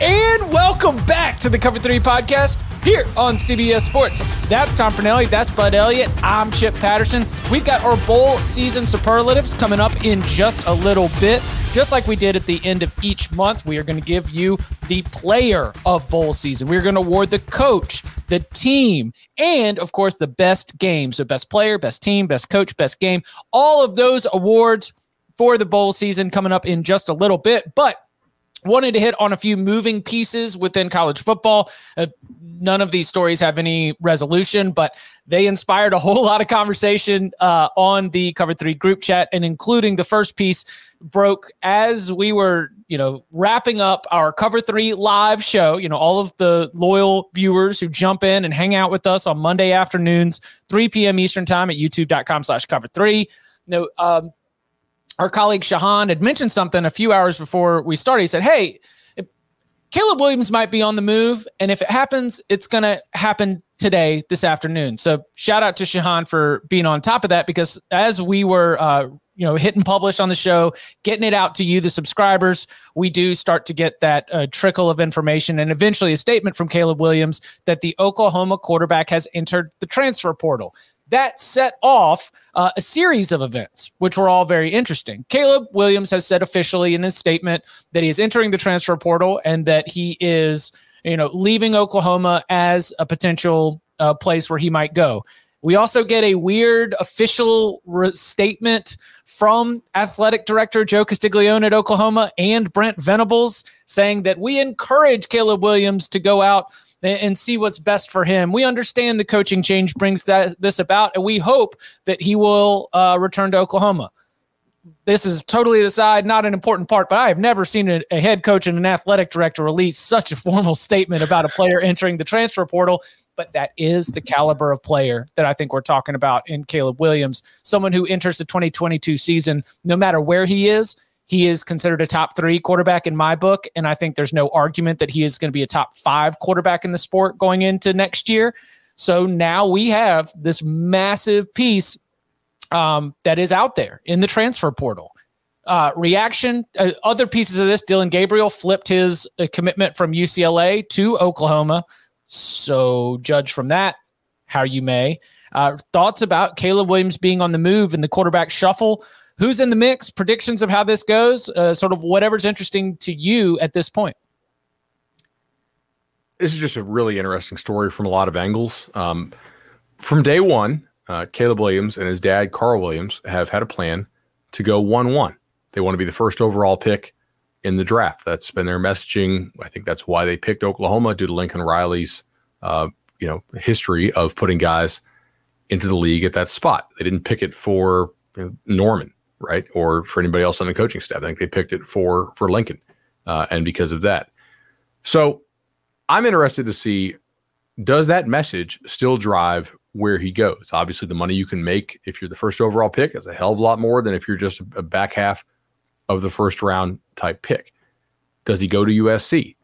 And welcome back to the Cover 3 podcast here on CBS Sports. That's Tom Fornelli. That's Bud Elliott. I'm Chip Patterson. We've got our bowl season superlatives coming up in just a little bit. Just like we did at the end of each month, we are going to give you the player of bowl season. We're going to award the coach, the team, and of course, the best game. So, best player, best team, best coach, best game. All of those awards for the bowl season coming up in just a little bit. But wanted to hit on a few moving pieces within college football. Uh, none of these stories have any resolution, but they inspired a whole lot of conversation uh, on the Cover Three group chat, and including the first piece broke as we were, you know, wrapping up our Cover Three live show. You know, all of the loyal viewers who jump in and hang out with us on Monday afternoons, 3 p.m. Eastern Time at YouTube.com/slash Cover Three. Know, um, our colleague Shehan had mentioned something a few hours before we started. He said, Hey, Caleb Williams might be on the move. And if it happens, it's going to happen today, this afternoon. So shout out to Shehan for being on top of that because as we were, uh, you know, hitting publish on the show, getting it out to you, the subscribers, we do start to get that uh, trickle of information and eventually a statement from Caleb Williams that the Oklahoma quarterback has entered the transfer portal that set off uh, a series of events, which were all very interesting. Caleb Williams has said officially in his statement that he is entering the transfer portal and that he is, you know, leaving Oklahoma as a potential uh, place where he might go. We also get a weird official re- statement from athletic director Joe Castiglione at Oklahoma and Brent Venables saying that we encourage Caleb Williams to go out and see what's best for him. We understand the coaching change brings that this about, and we hope that he will uh, return to Oklahoma. This is totally aside, not an important part, but I have never seen a, a head coach and an athletic director release such a formal statement about a player entering the transfer portal. But that is the caliber of player that I think we're talking about in Caleb Williams, someone who enters the 2022 season, no matter where he is, he is considered a top three quarterback in my book. And I think there's no argument that he is going to be a top five quarterback in the sport going into next year. So now we have this massive piece um, that is out there in the transfer portal. Uh, reaction, uh, other pieces of this, Dillon Gabriel flipped his uh, commitment from UCLA to Oklahoma. So judge from that how you may. Uh, thoughts about Caleb Williams being on the move and the quarterback shuffle who's in the mix, predictions of how this goes, uh, sort of whatever's interesting to you at this point. This is just a really interesting story from a lot of angles. Um, from day one, uh, Caleb Williams and his dad, Carl Williams, have had a plan to go 1 1. They want to be the first overall pick in the draft. That's been their messaging. I think that's why they picked Oklahoma due to Lincoln Riley's, uh, you know, history of putting guys into the league at that spot. They didn't pick it for you know, Norman right? Or for anybody else on the coaching staff. I think they picked it for for Lincoln, uh, and because of that. So I'm interested to see does that message still drive where he goes? Obviously, the money you can make if you're the first overall pick is a hell of a lot more than if you're just a back half of the first round type pick. Does he go to USC?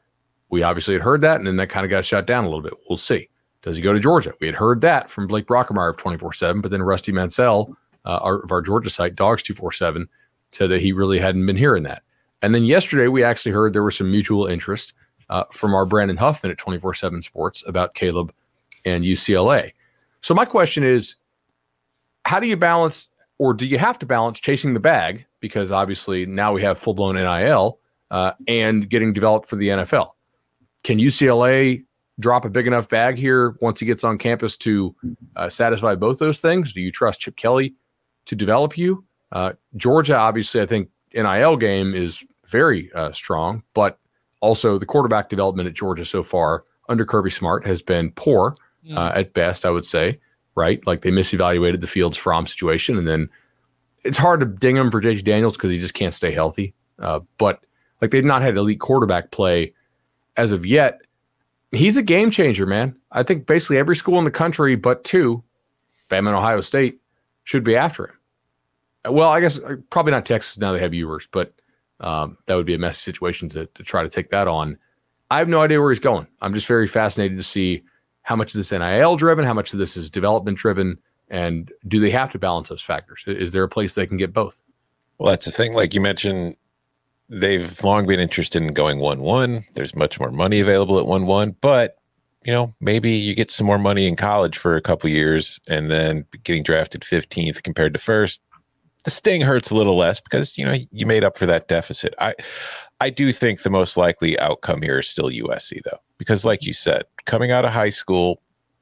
We obviously had heard that, and then that kind of got shut down a little bit. We'll see. Does he go to Georgia? We had heard that from Blake Brockermeyer of 24 7, but then Rusty Mansell uh, our, of our Georgia site, Dawgs two four seven, said that he really hadn't been hearing that. And then yesterday, we actually heard there was some mutual interest uh, from our Brandon Huffman at twenty four seven Sports about Caleb and UCLA. So my question is, how do you balance, or do you have to balance chasing the bag because obviously now we have full blown NIL uh, and getting developed for the NFL? Can UCLA drop a big enough bag here once he gets on campus to uh, satisfy both those things? Do you trust Chip Kelly to develop you? Uh, Georgia, obviously, I think NIL game is very uh, strong, but also the quarterback development at Georgia so far under Kirby Smart has been poor uh, at best, I would say, right? Like they misevaluated the Fields Fromm situation. And then it's hard to ding him for JT Daniels because he just can't stay healthy. Uh, but like they've not had elite quarterback play as of yet. He's a game changer, man. I think basically every school in the country but two, Bama and Ohio State, should be after him. Well, I guess uh, probably not Texas now they have Ewers, but um, that would be a messy situation to, to try to take that on. I have no idea where he's going. I'm just very fascinated to see how much of this NIL driven, how much of this is development driven, and do they have to balance those factors? Is there a place they can get both? Well, that's the thing. Like you mentioned, they've long been interested in going 1 1. There's much more money available at 1 1, but you know, maybe you get some more money in college for a couple years and then getting drafted 15th compared to first. The sting hurts a little less because you know you made up for that deficit. I I do think the most likely outcome here is still USC though, because like you said, coming out of high school,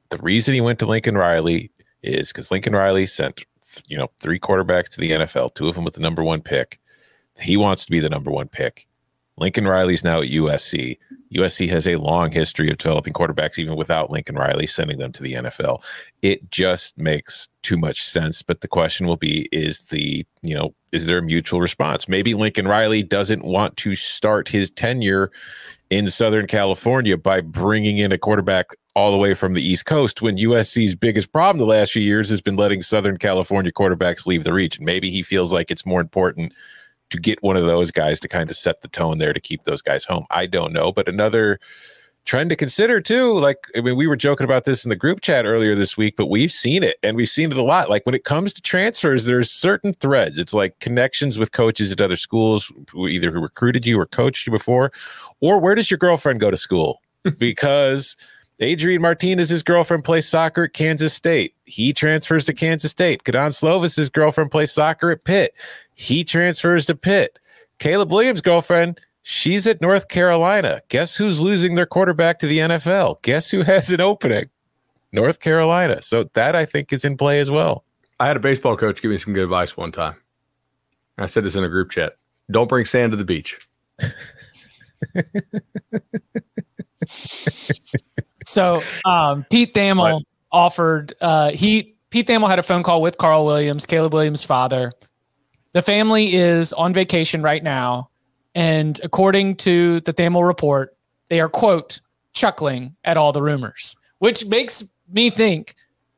the reason he went to Lincoln Riley is because Lincoln Riley sent you know three quarterbacks to the NFL, two of them with the number one pick. He wants to be the number one pick. Lincoln Riley's now at USC. USC has a long history of developing quarterbacks, even without Lincoln Riley sending them to the NFL. It just makes too much sense. But the question will be: Is the you know is there a mutual response? Maybe Lincoln Riley doesn't want to start his tenure in Southern California by bringing in a quarterback all the way from the East Coast when USC's biggest problem the last few years has been letting Southern California quarterbacks leave the region. Maybe he feels like it's more important to get one of those guys to kind of set the tone there to keep those guys home. I don't know, but another trend to consider too. Like, I mean, we were joking about this in the group chat earlier this week, but we've seen it and we've seen it a lot. Like when it comes to transfers, there's certain threads. It's like connections with coaches at other schools, who either who recruited you or coached you before, or where does your girlfriend go to school? because Adrian Martinez's girlfriend plays soccer at Kansas State. He transfers to Kansas State. Kedon Slovis's girlfriend plays soccer at Pitt. He transfers to Pitt. Caleb Williams' girlfriend, she's at North Carolina. Guess who's losing their quarterback to the NFL? Guess who has an opening? North Carolina. So that I think is in play as well. I had a baseball coach give me some good advice one time. I said this in a group chat. Don't bring sand to the beach. so um, Pete Thamel what? offered uh, he Pete Thamel had a phone call with Carl Williams, Caleb Williams' father, the family is on vacation right now. And according to the Thamel report, they are, quote, chuckling at all the rumors, which makes me think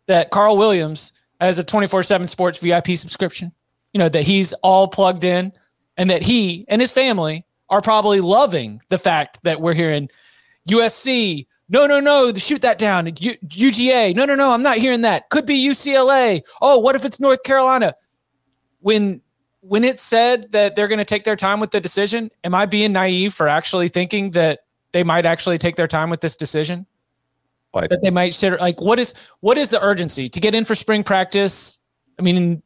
that Carl Williams has a 24 7 sports VIP subscription, you know, that he's all plugged in and that he and his family are probably loving the fact that we're hearing USC. No, no, no, shoot that down. U- UGA. No, no, no, I'm not hearing that. Could be UCLA. Oh, what if it's North Carolina? When when it said that they're going to take their time with the decision, am I being naive for actually thinking that they might actually take their time with this decision? What? That they might sit like what is what is the urgency to get in for spring practice? I mean,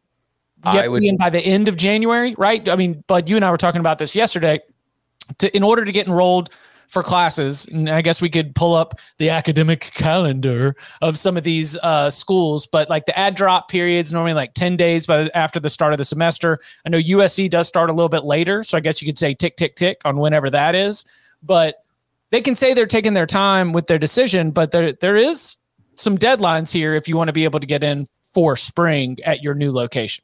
I would, in by the end of January, right? I mean, but you and I were talking about this yesterday. To in order to get enrolled for classes. And I guess we could pull up the academic calendar of some of these uh, schools, but like the ad drop periods normally like 10 days by, after the start of the semester. I know USC does start a little bit later. So I guess you could say tick, tick, tick on whenever that is. But they can say they're taking their time with their decision, but there there is some deadlines here if you want to be able to get in for spring at your new location.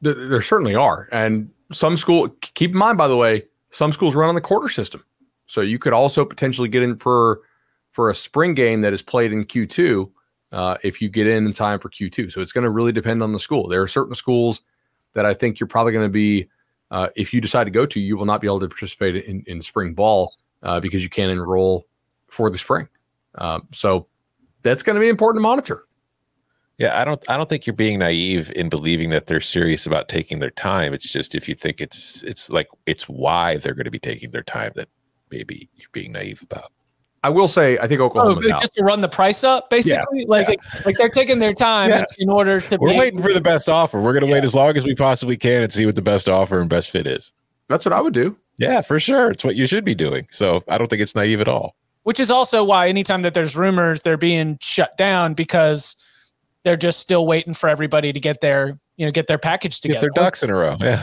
There, there certainly are. And some school, keep in mind, by the way, some schools run on the quarter system. So you could also potentially get in for for a spring game that is played in Q2 uh, if you get in in time for Q2. So it's going to really depend on the school. There are certain schools that I think you're probably going to be, uh, if you decide to go to, you will not be able to participate in, in spring ball uh, because you can't enroll for the spring. Um, so that's going to be important to monitor. Yeah, I don't I don't think you're being naive in believing that they're serious about taking their time. It's just if you think it's it's like it's why they're going to be taking their time that maybe you're being naive about. I will say, I think Oklahoma oh, just to run the price up, basically. Yeah, like, yeah. like they're taking their time yes. in order to. We're waiting for the best offer. We're going to yeah. wait as long as we possibly can and see what the best offer and best fit is. That's what I would do. Yeah, for sure. It's what you should be doing. So I don't think it's naive at all. which is also why anytime that there's rumors, they're being shut down because they're just still waiting for everybody to get their you know get their package together. Get their ducks in a row. Yeah.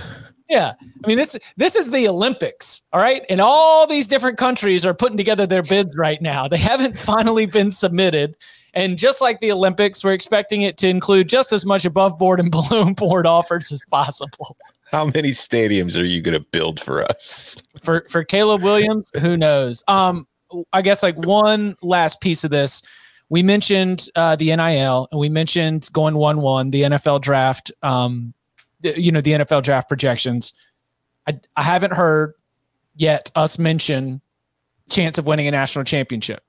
Yeah. I mean, this this is the Olympics, all right? And all these different countries are putting together their bids right now. They haven't finally been submitted. And just like the Olympics, we're expecting it to include just as much above board and below board offers as possible. How many stadiums are you going to build for us? For for Caleb Williams, who knows? Um, I guess like one last piece of this. We mentioned uh, the NIL and we mentioned going one one the NFL draft. Um, you know the NFL draft projections. I I haven't heard yet us mention chance of winning a national championship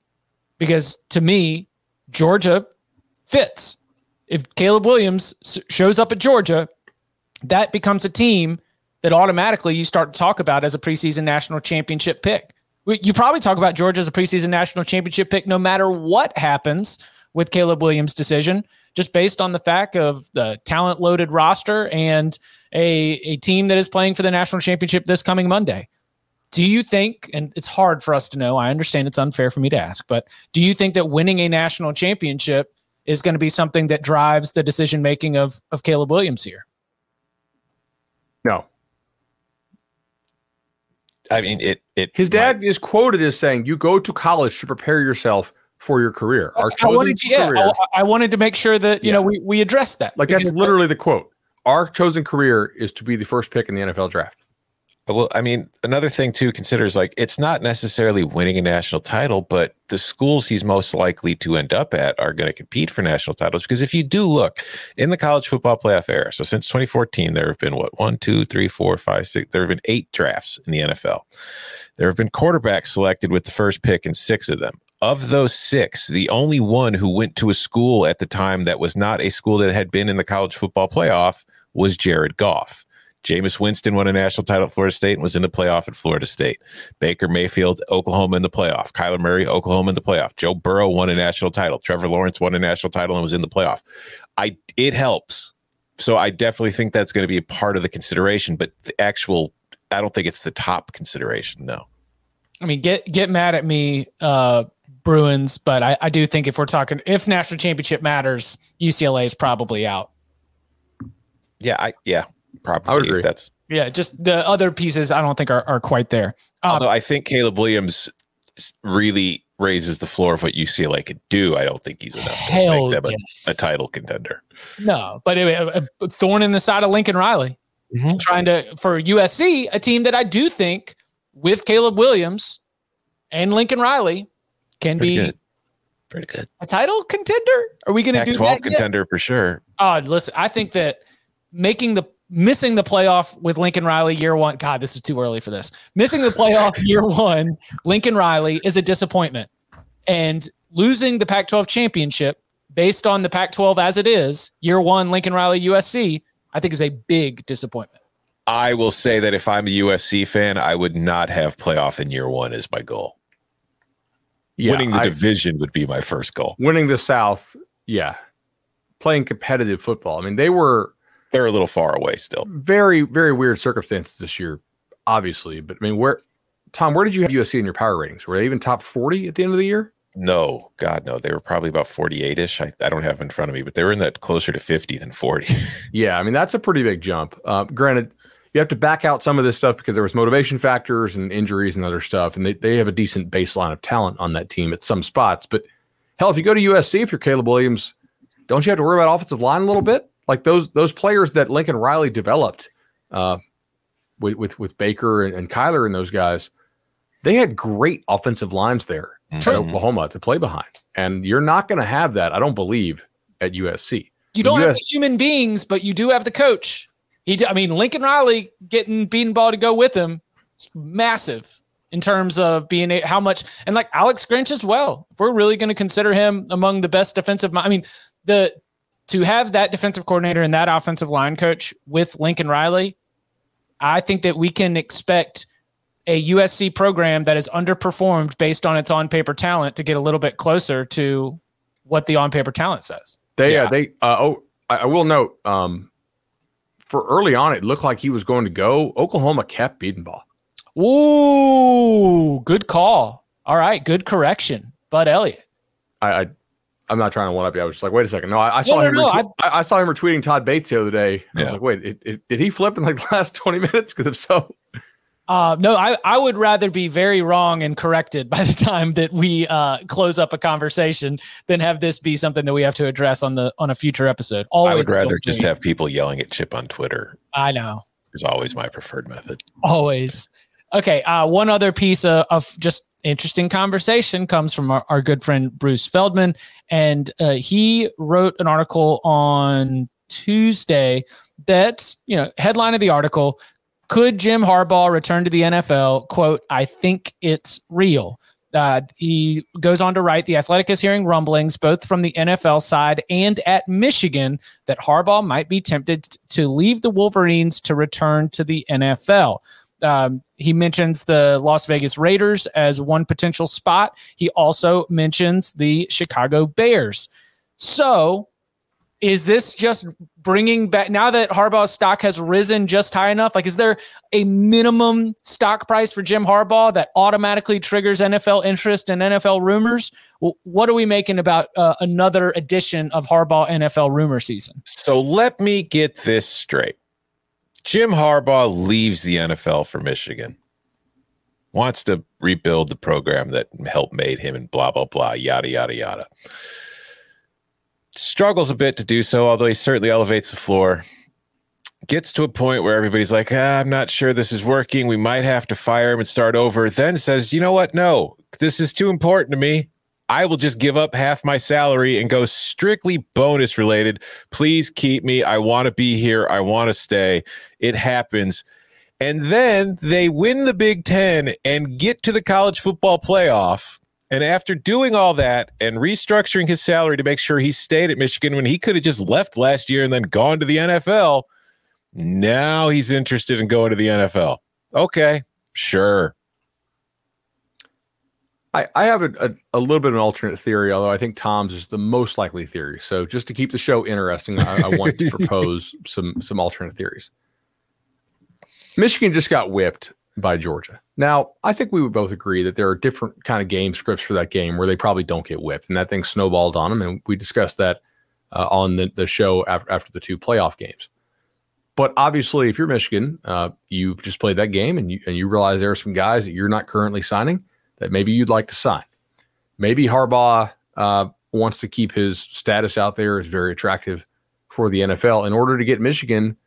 because to me Georgia fits. If Caleb Williams shows up at Georgia, that becomes a team that automatically you start to talk about as a preseason national championship pick. You probably talk about Georgia as a preseason national championship pick no matter what happens with Caleb Williams' decision, just based on the fact of the talent loaded roster and a, a team that is playing for the national championship this coming Monday. Do you think, and it's hard for us to know, I understand it's unfair for me to ask, but do you think that winning a national championship is going to be something that drives the decision making of, of Caleb Williams here? No. I mean, it. It. His dad might. is quoted as saying, "You go to college to prepare yourself for your career." Our I wanted, to, yeah, career, I, I, wanted to make sure that you yeah. know we we addressed that. Like that's literally the quote. Our chosen career is to be the first pick in the NFL draft. Well, I mean, another thing to consider is like it's not necessarily winning a national title, but the schools he's most likely to end up at are going to compete for national titles. Because if you do look in the college football playoff era, so since 2014, there have been what one, two, three, four, five, six. There have been eight drafts in the NFL. There have been quarterbacks selected with the first pick in six of them. Of those six, the only one who went to a school at the time that was not a school that had been in the college football playoff was Jared Goff. Jameis Winston won a national title at Florida State and was in the playoff at Florida State. Baker Mayfield, Oklahoma in the playoff. Kyler Murray, Oklahoma in the playoff. Joe Burrow won a national title. Trevor Lawrence won a national title and was in the playoff. I it helps. So I definitely think that's going to be a part of the consideration, but the actual I don't think it's the top consideration. No. I mean, get get mad at me, uh, Bruins, but I, I do think if we're talking if national championship matters, UCLA is probably out. Yeah, I yeah, Probably. I would agree. that's yeah. Just the other pieces, I don't think are, are quite there. Um, Although I think Caleb Williams really raises the floor of what UCLA could do. I don't think he's enough to make them yes. a, a, title contender. No, but it, a, a, thorn in the side of Lincoln Riley, mm-hmm. trying to for USC, a team that I do think with Caleb Williams and Lincoln Riley can Pretty be. Good. Pretty good. A title contender? Are we going to do 12 contender yet? for sure? Oh, listen, I think that making the missing the playoff with Lincoln Riley year one. God, this is too early for this. Missing the playoff year one, Lincoln Riley is a disappointment. And losing the Pac 12 championship based on the Pac 12 as it is, year one, Lincoln Riley, USC, I think is a big disappointment. I will say that if I'm a USC fan, I would not have playoff in year one as my goal. Yeah, winning the I, division would be my first goal. Winning the South, yeah. Playing competitive football. I mean, they were they're a little far away still. Very, very weird circumstances this year, obviously. But I mean, where, Tom, where did you have USC in your power ratings? Were they even top 40 at the end of the year? No, God, no. They were probably about 48 ish. I, I don't have them in front of me, but they were in that closer to 50 than 40. yeah. I mean, that's a pretty big jump. Uh, granted, you have to back out some of this stuff because there was motivation factors and injuries and other stuff. And they, they have a decent baseline of talent on that team at some spots. But hell, if you go to USC, if you're Caleb Williams, don't you have to worry about offensive line a little bit? Like those those players that Lincoln Riley developed uh, with with with Baker and, and Kyler and those guys, they had great offensive lines there mm-hmm. at Oklahoma to play behind, and you're not going to have that, I don't believe, at USC. You don't US- have the human beings, but you do have the coach. He, I mean, Lincoln Riley getting Bedenbaugh to go with him, massive in terms of being a, how much, and like Alex Grinch as well. If we're really going to consider him among the best defensive, I mean, the to have that defensive coordinator and that offensive line coach with Lincoln Riley, I think that we can expect a USC program that is underperformed based on its on paper talent to get a little bit closer to what the on paper talent says. They, yeah, uh, they, uh, oh, I, I will note, um, for early on, it looked like he was going to go. Oklahoma kept Bedenbaugh. Ooh, good call. All right, good correction, Bud Elliott. I, I I'm not trying to one up you. I was just like, wait a second. No, I, I saw no, him. no, retweet- I, I saw him retweeting Todd Bates the other day. I was like, wait, it, it, did he flip in like the last 20 minutes? Because if so, Uh, no, I, I would rather be very wrong and corrected by the time that we uh, close up a conversation than have this be something that we have to address on the on a future episode. Always I would rather just have people yelling at Chip on Twitter. I know. Is always my preferred method. Always. Okay. Uh, one other piece of, of just interesting conversation comes from our, our good friend Bruce Feldman. And uh, he wrote an article on Tuesday that, you know, headline of the article Could Jim Harbaugh return to the NFL? Quote, I think it's real. Uh, he goes on to write The Athletic is hearing rumblings, both from the NFL side and at Michigan, that Harbaugh might be tempted to leave the Wolverines to return to the NFL. Um, he mentions the Las Vegas Raiders as one potential spot. He also mentions the Chicago Bears. So, is this just bringing back now that Harbaugh's stock has risen just high enough? Like, is there a minimum stock price for Jim Harbaugh that automatically triggers NFL interest and NFL rumors? Well, what are we making about uh, another edition of Harbaugh NFL rumor season? So let me get this straight. Jim Harbaugh leaves the NFL for Michigan. Wants to rebuild the program that helped made him and blah blah blah yada yada yada. Struggles a bit to do so, although he certainly elevates the floor. Gets to a point where everybody's like, ah, I'm not sure this is working. We might have to fire him and start over. Then says, you know what? No, this is too important to me. I will just give up half my salary and go strictly bonus related. Please keep me. I want to be here. I want to stay. It happens. And then they win the Big Ten and get to the college football playoff. And after doing all that and restructuring his salary to make sure he stayed at Michigan when he could have just left last year and then gone to the NFL, now he's interested in going to the NFL. Okay, sure. I, I have a, a, a little bit of an alternate theory, although I think Tom's is the most likely theory. So just to keep the show interesting, I, I want to propose some some alternate theories. Michigan just got whipped by Georgia. Now, I think we would both agree that there are different kind of game scripts for that game where they probably don't get whipped, and that thing snowballed on them, and we discussed that uh, on the, the show after, after the two playoff games. But obviously, if you're Michigan, uh, you just played that game, and you and you realize there are some guys that you're not currently signing that maybe you'd like to sign. Maybe Harbaugh uh, wants to keep his status out there as very attractive for the NFL in order to get Michigan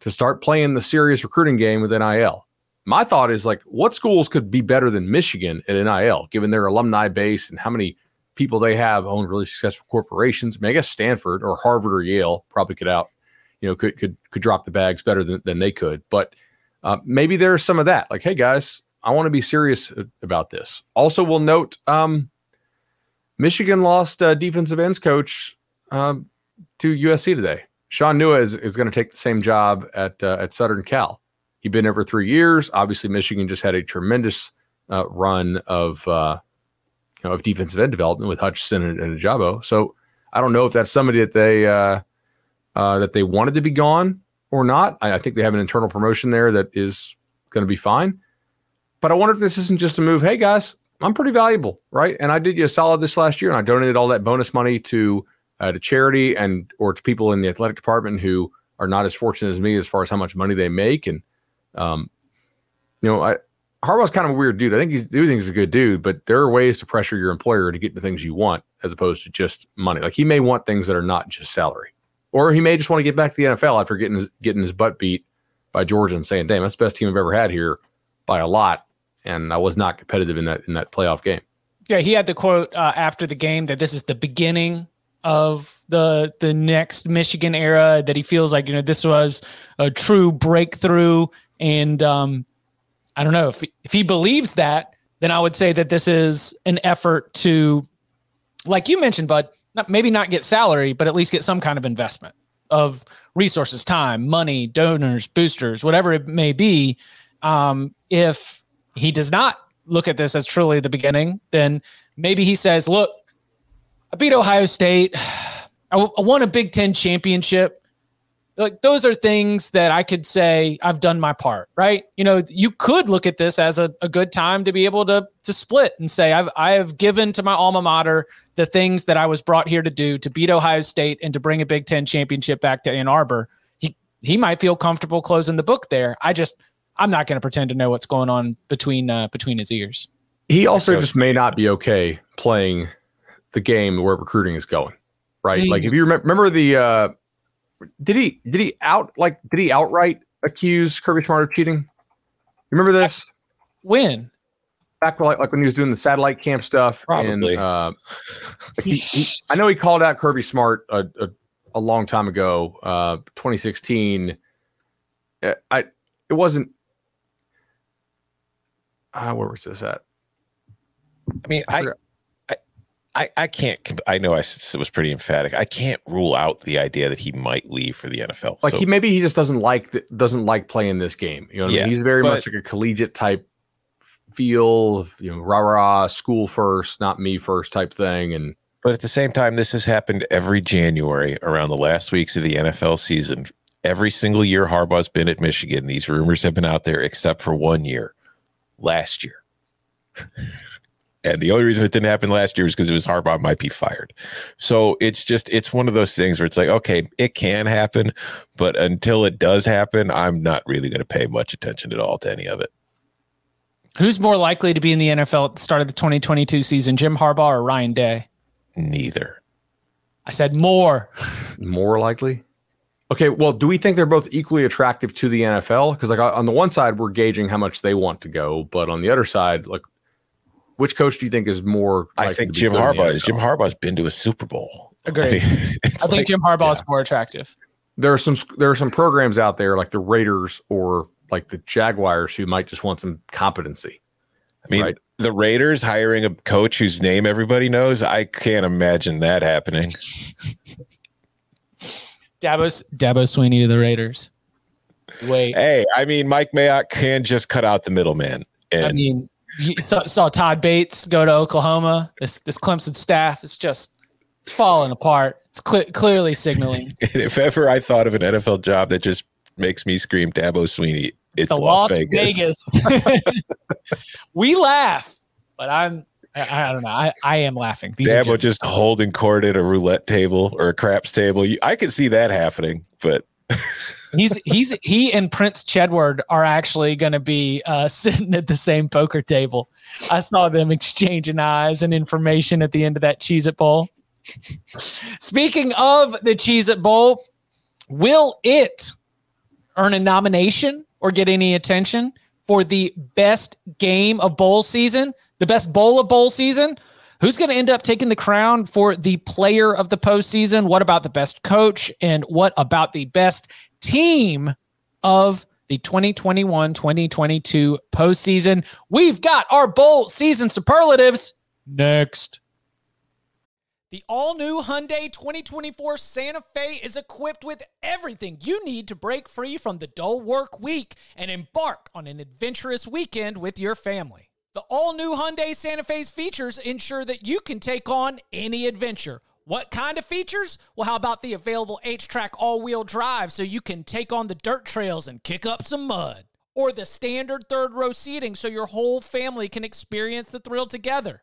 to start playing the serious recruiting game with NIL. My thought is like, what schools could be better than Michigan at NIL, given their alumni base and how many people they have own really successful corporations? I mean, I guess Stanford or Harvard or Yale probably could out, you know, could could could drop the bags better than, than they could. But uh, maybe there's some of that. Like, hey guys, I want to be serious about this. Also, we'll note um, Michigan lost uh, defensive ends coach um, to USC today. Sean Nua is, is going to take the same job at uh, at Southern Cal. He'd been there for three years. Obviously, Michigan just had a tremendous uh, run of uh, you know of defensive end development with Hutchinson and, and Ojabo. So I don't know if that's somebody that they uh, uh, that they wanted to be gone or not. I, I think they have an internal promotion there that is going to be fine. But I wonder if this isn't just a move. Hey guys, I'm pretty valuable, right? And I did you a solid this last year, and I donated all that bonus money to uh, to charity and or to people in the athletic department who are not as fortunate as me as far as how much money they make. And um, you know, I Harbaugh's kind of a weird dude. I think he's do think he's a good dude, but there are ways to pressure your employer to get the things you want as opposed to just money. Like he may want things that are not just salary, or he may just want to get back to the NFL after getting his, getting his butt beat by Georgia and saying, "Damn, that's the best team I've ever had here by a lot." And I was not competitive in that in that playoff game. Yeah, he had the quote uh, after the game that this is the beginning of the the next Michigan era. That he feels like you know this was a true breakthrough, and um, I don't know if if he believes that, then I would say that this is an effort to, like you mentioned, Bud, not, maybe not get salary, but at least get some kind of investment of resources, time, money, donors, boosters, whatever it may be. Um, if he does not look at this as truly the beginning, then maybe he says, look, I beat Ohio State. I, w- I won a Big Ten championship. like those are things that I could say I've done my part, right? You know, you could look at this as a, a good time to be able to to split and say I've I have given to my alma mater the things that I was brought here to do to beat Ohio State and to bring a Big Ten championship back to Ann Arbor. He he might feel comfortable closing the book there. I just I'm not going to pretend to know what's going on between uh, between his ears. He also just may not be okay playing the game where recruiting is going, right? Mm. Like if you remember, remember the uh, did he did he out like did he outright accuse Kirby Smart of cheating? You remember this? When? Back like, like when he was doing the satellite camp stuff. Probably. And, uh, like he, he, I know he called out Kirby Smart a, a, a long time ago, uh, 2016. Uh, I it wasn't. Uh, where was this at? I mean, I, I, I, I can't. I know I was pretty emphatic. I can't rule out the idea that he might leave for the NFL. Like so, he maybe he just doesn't like doesn't like playing this game. You know, yeah, I mean? he's very but, much like a collegiate type feel. You know, rah rah, school first, not me first type thing. And but at the same time, this has happened every January around the last weeks of the NFL season. Every single year Harbaugh's been at Michigan, these rumors have been out there, except for one year, last year. And the only reason it didn't happen last year is because it was Harbaugh might be fired. So it's just it's one of those things where it's like, okay, it can happen, but until it does happen, I'm not really going to pay much attention at all to any of it. Who's more likely to be in the NFL at the start of the 2022 season, Jim Harbaugh or Ryan Day? Neither. I said more. more likely? Okay, well, do we think they're both equally attractive to the NFL? Because like on the one side, we're gauging how much they want to go, but on the other side, like which coach do you think is more? I think Jim Harbaugh is. Jim Harbaugh's been to a Super Bowl. Agree. I, mean, I think like, Jim Harbaugh yeah. is more attractive. There are some there are some programs out there like the Raiders or like the Jaguars who might just want some competency. I mean, right? the Raiders hiring a coach whose name everybody knows. I can't imagine that happening. Dabo Dabo Swinney to the Raiders. Wait. Hey, I mean, Mike Mayock can just cut out the middleman. And I mean, you saw, saw Todd Bates go to Oklahoma. This this Clemson staff is just it's falling apart. It's cl- clearly signaling. if ever I thought of an NFL job that just makes me scream Dabo Swinney, it's, the Las, Las Vegas. Vegas. we laugh, but I'm I, I, don't know. I, I am laughing. These Dabo just holding court at a roulette table or a craps table. I could see that happening, but he's he's he and Prince Chedward are actually going to be uh, sitting at the same poker table. I saw them exchanging eyes and information at the end of that Cheez It Bowl. Speaking of the Cheez It Bowl, will it earn a nomination or get any attention for the best game of bowl season, the best bowl of bowl season? Who's going to end up taking the crown for the player of the postseason? What about the best coach? And what about the best team of the 2021 2022 postseason. We've got our bowl season superlatives next. The all new Hyundai 2024 Santa Fe is equipped with everything you need to break free from the dull work week and embark on an adventurous weekend with your family. The all new Hyundai Santa Fe's features ensure that you can take on any adventure what kind of features? Well, how about the available HTRAC all wheel drive so you can take on the dirt trails and kick up some mud? Or the standard third row seating so your whole family can experience the thrill together?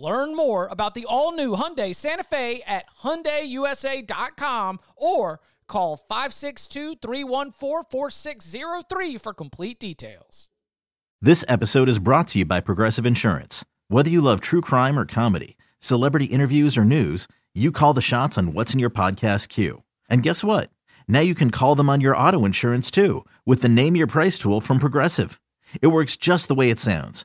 Learn more about the all-new Hyundai Santa Fe at hyundaiusa.com or call 562-314-4603 for complete details. This episode is brought to you by Progressive Insurance. Whether you love true crime or comedy, celebrity interviews or news, you call the shots on what's in your podcast queue. And guess what? Now you can call them on your auto insurance too with the Name Your Price tool from Progressive. It works just the way it sounds.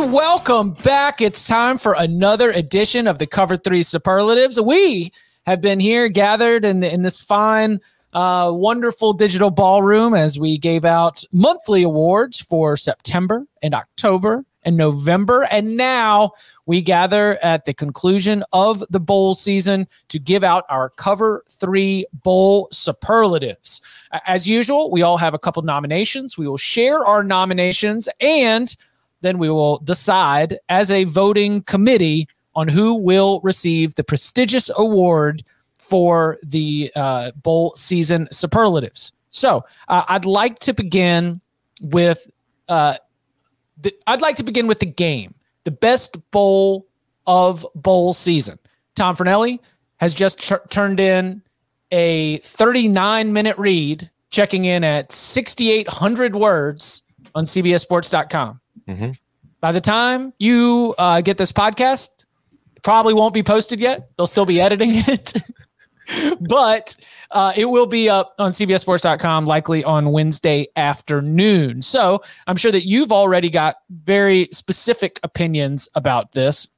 Welcome back. It's time for another edition of the Cover Three Superlatives. We have been here gathered in, in this fine, uh, wonderful digital ballroom as we gave out monthly awards for September and October and November. And now we gather at the conclusion of the bowl season to give out our Cover Three Bowl Superlatives. As usual, we all have a couple nominations. We will share our nominations and then we will decide as a voting committee on who will receive the prestigious award for the uh, bowl season superlatives. So uh, I'd like to begin with uh, the, I'd like to begin with the game, the best bowl of bowl season. Tom Fornelli has just tr- turned in a 39 minute read, checking in at 6,800 words on CBSSports.com. Mm-hmm. By the time you uh, get this podcast, probably won't be posted yet. They'll still be editing it, but uh, it will be up on CBSSports.com likely on Wednesday afternoon. So I'm sure that you've already got very specific opinions about this.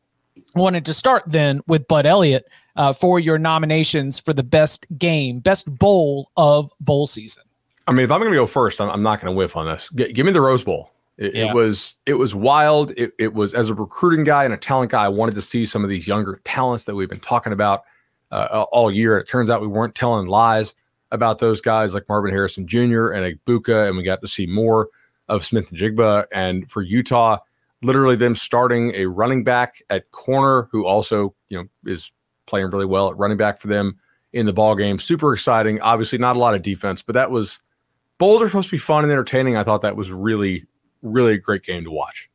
I wanted to start then with Bud Elliott uh, for your nominations for the best game, best bowl of bowl season. I mean, if I'm going to go first, I'm, I'm not going to whiff on this. G- give me the Rose Bowl. It, yeah. it, was it was wild. It, it was as a recruiting guy and a talent guy, I wanted to see some of these younger talents that we've been talking about uh, all year. It turns out we weren't telling lies about those guys like Marvin Harrison Jr. and Egbuka, and we got to see more of Smith-Njigba. And for Utah, literally them starting a running back at corner who also you know is playing really well at running back for them in the ball game. Super exciting. Obviously, not a lot of defense, but that was bowls are supposed to be fun and entertaining. I thought that was really really a great game to watch.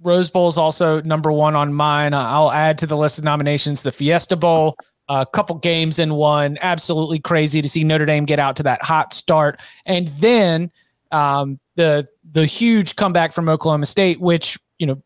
Rose Bowl is also number one on mine. I'll add to the list of nominations the Fiesta Bowl, a couple games in one. Absolutely crazy to see Notre Dame get out to that hot start, and then um, the the huge comeback from Oklahoma State, which you know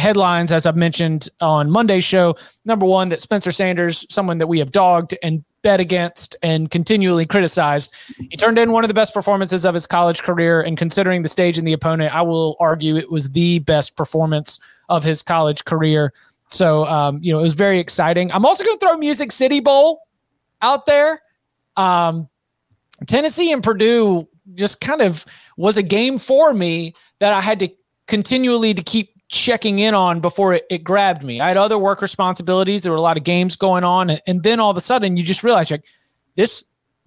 headlines as I've mentioned on Monday's show. Number one, that Spencer Sanders, someone that we have dogged and bet against and continually criticized. He turned in one of the best performances of his college career. And considering the stage and the opponent, I will argue it was the best performance of his college career. So, um, you know, it was very exciting. I'm also going to throw Music City Bowl out there. Um, Tennessee and Purdue just kind of was a game for me that I had to continually to keep checking in on before it, it grabbed me. I had other work responsibilities. There were a lot of games going on. And, then all of a sudden you just realize like this,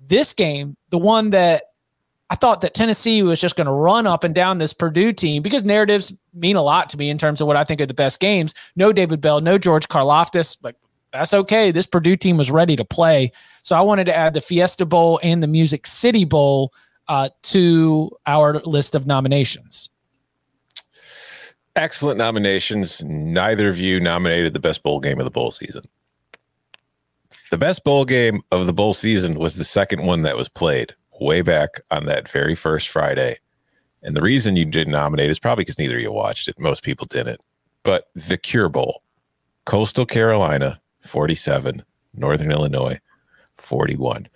this game, the one that I thought that Tennessee was just going to run up and down this Purdue team because narratives mean a lot to me in terms of what I think are the best games. No David Bell, no George Karlaftis, but that's okay. This Purdue team was ready to play. So I wanted to add the Fiesta Bowl and the Music City Bowl uh, to our list of nominations. Excellent nominations. Neither of you nominated the best bowl game of the bowl season. The best bowl game of the bowl season was the second one that was played way back on that very first Friday. And the reason you didn't nominate is probably because neither of you watched it. Most people didn't. But the Cure Bowl, Coastal Carolina, 47, Northern Illinois, 41.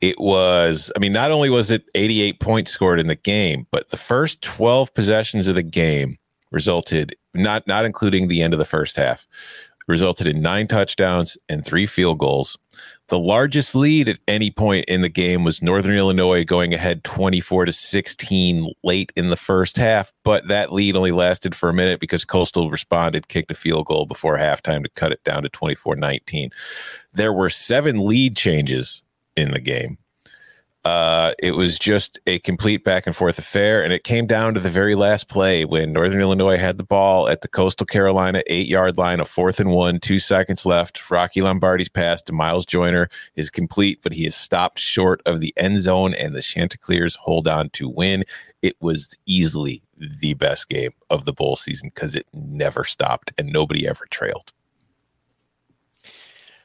It was, I mean, not only was it 88 points scored in the game, but the first 12 possessions of the game resulted not not including the end of the first half resulted in nine touchdowns and three field goals. The largest lead at any point in the game was northern illinois going ahead 24 to 16 late in the first half but that lead only lasted for a minute because coastal responded kicked a field goal before halftime to cut it down to 24-19 there were seven lead changes in the game uh, it was just a complete back and forth affair, and it came down to the very last play when Northern Illinois had the ball at the Coastal Carolina eight yard line, a fourth and one, two seconds left. Rocky Lombardi's pass to Miles Joyner is complete, but he is stopped short of the end zone, and the Chanticleers hold on to win. It was easily the best game of the bowl season because it never stopped and nobody ever trailed.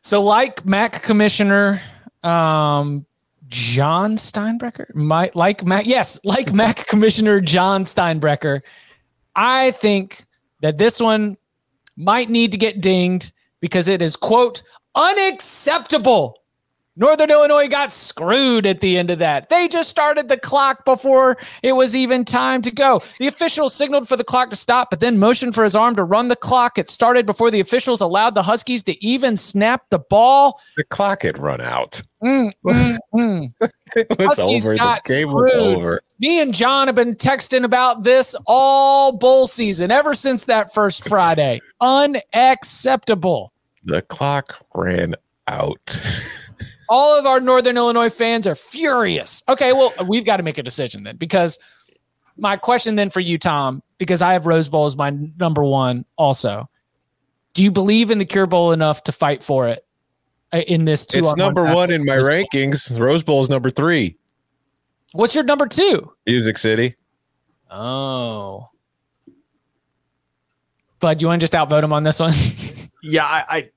So, like Mac Commissioner, um, Jon Steinbrecher, my, like Mac, yes, like Mac Commissioner Jon Steinbrecher. I think that this one might need to get dinged because it is quote unacceptable Northern Illinois got screwed at the end of that. They just started the clock before it was even time to go. The official signaled for the clock to stop, but then motioned for his arm to run the clock. It started before the officials allowed the Huskies to even snap the ball. The clock had run out. Mm, mm, mm. it was Huskies over. The game screwed. was over. Me and John have been texting about this all bowl season, ever since that first Friday. Unacceptable. The clock ran out. all of our Northern Illinois fans are furious. Okay, well, we've got to make a decision then because my question then for you, Tom, because I have Rose Bowl as my number one also. Do you believe in the Cure Bowl enough to fight for it uh, in this two? It's number one, one in my Rose rankings. Bowl? Rose Bowl is number three. What's your number two? Music City. Oh. Bud, you want to just outvote him on this one? yeah, I, I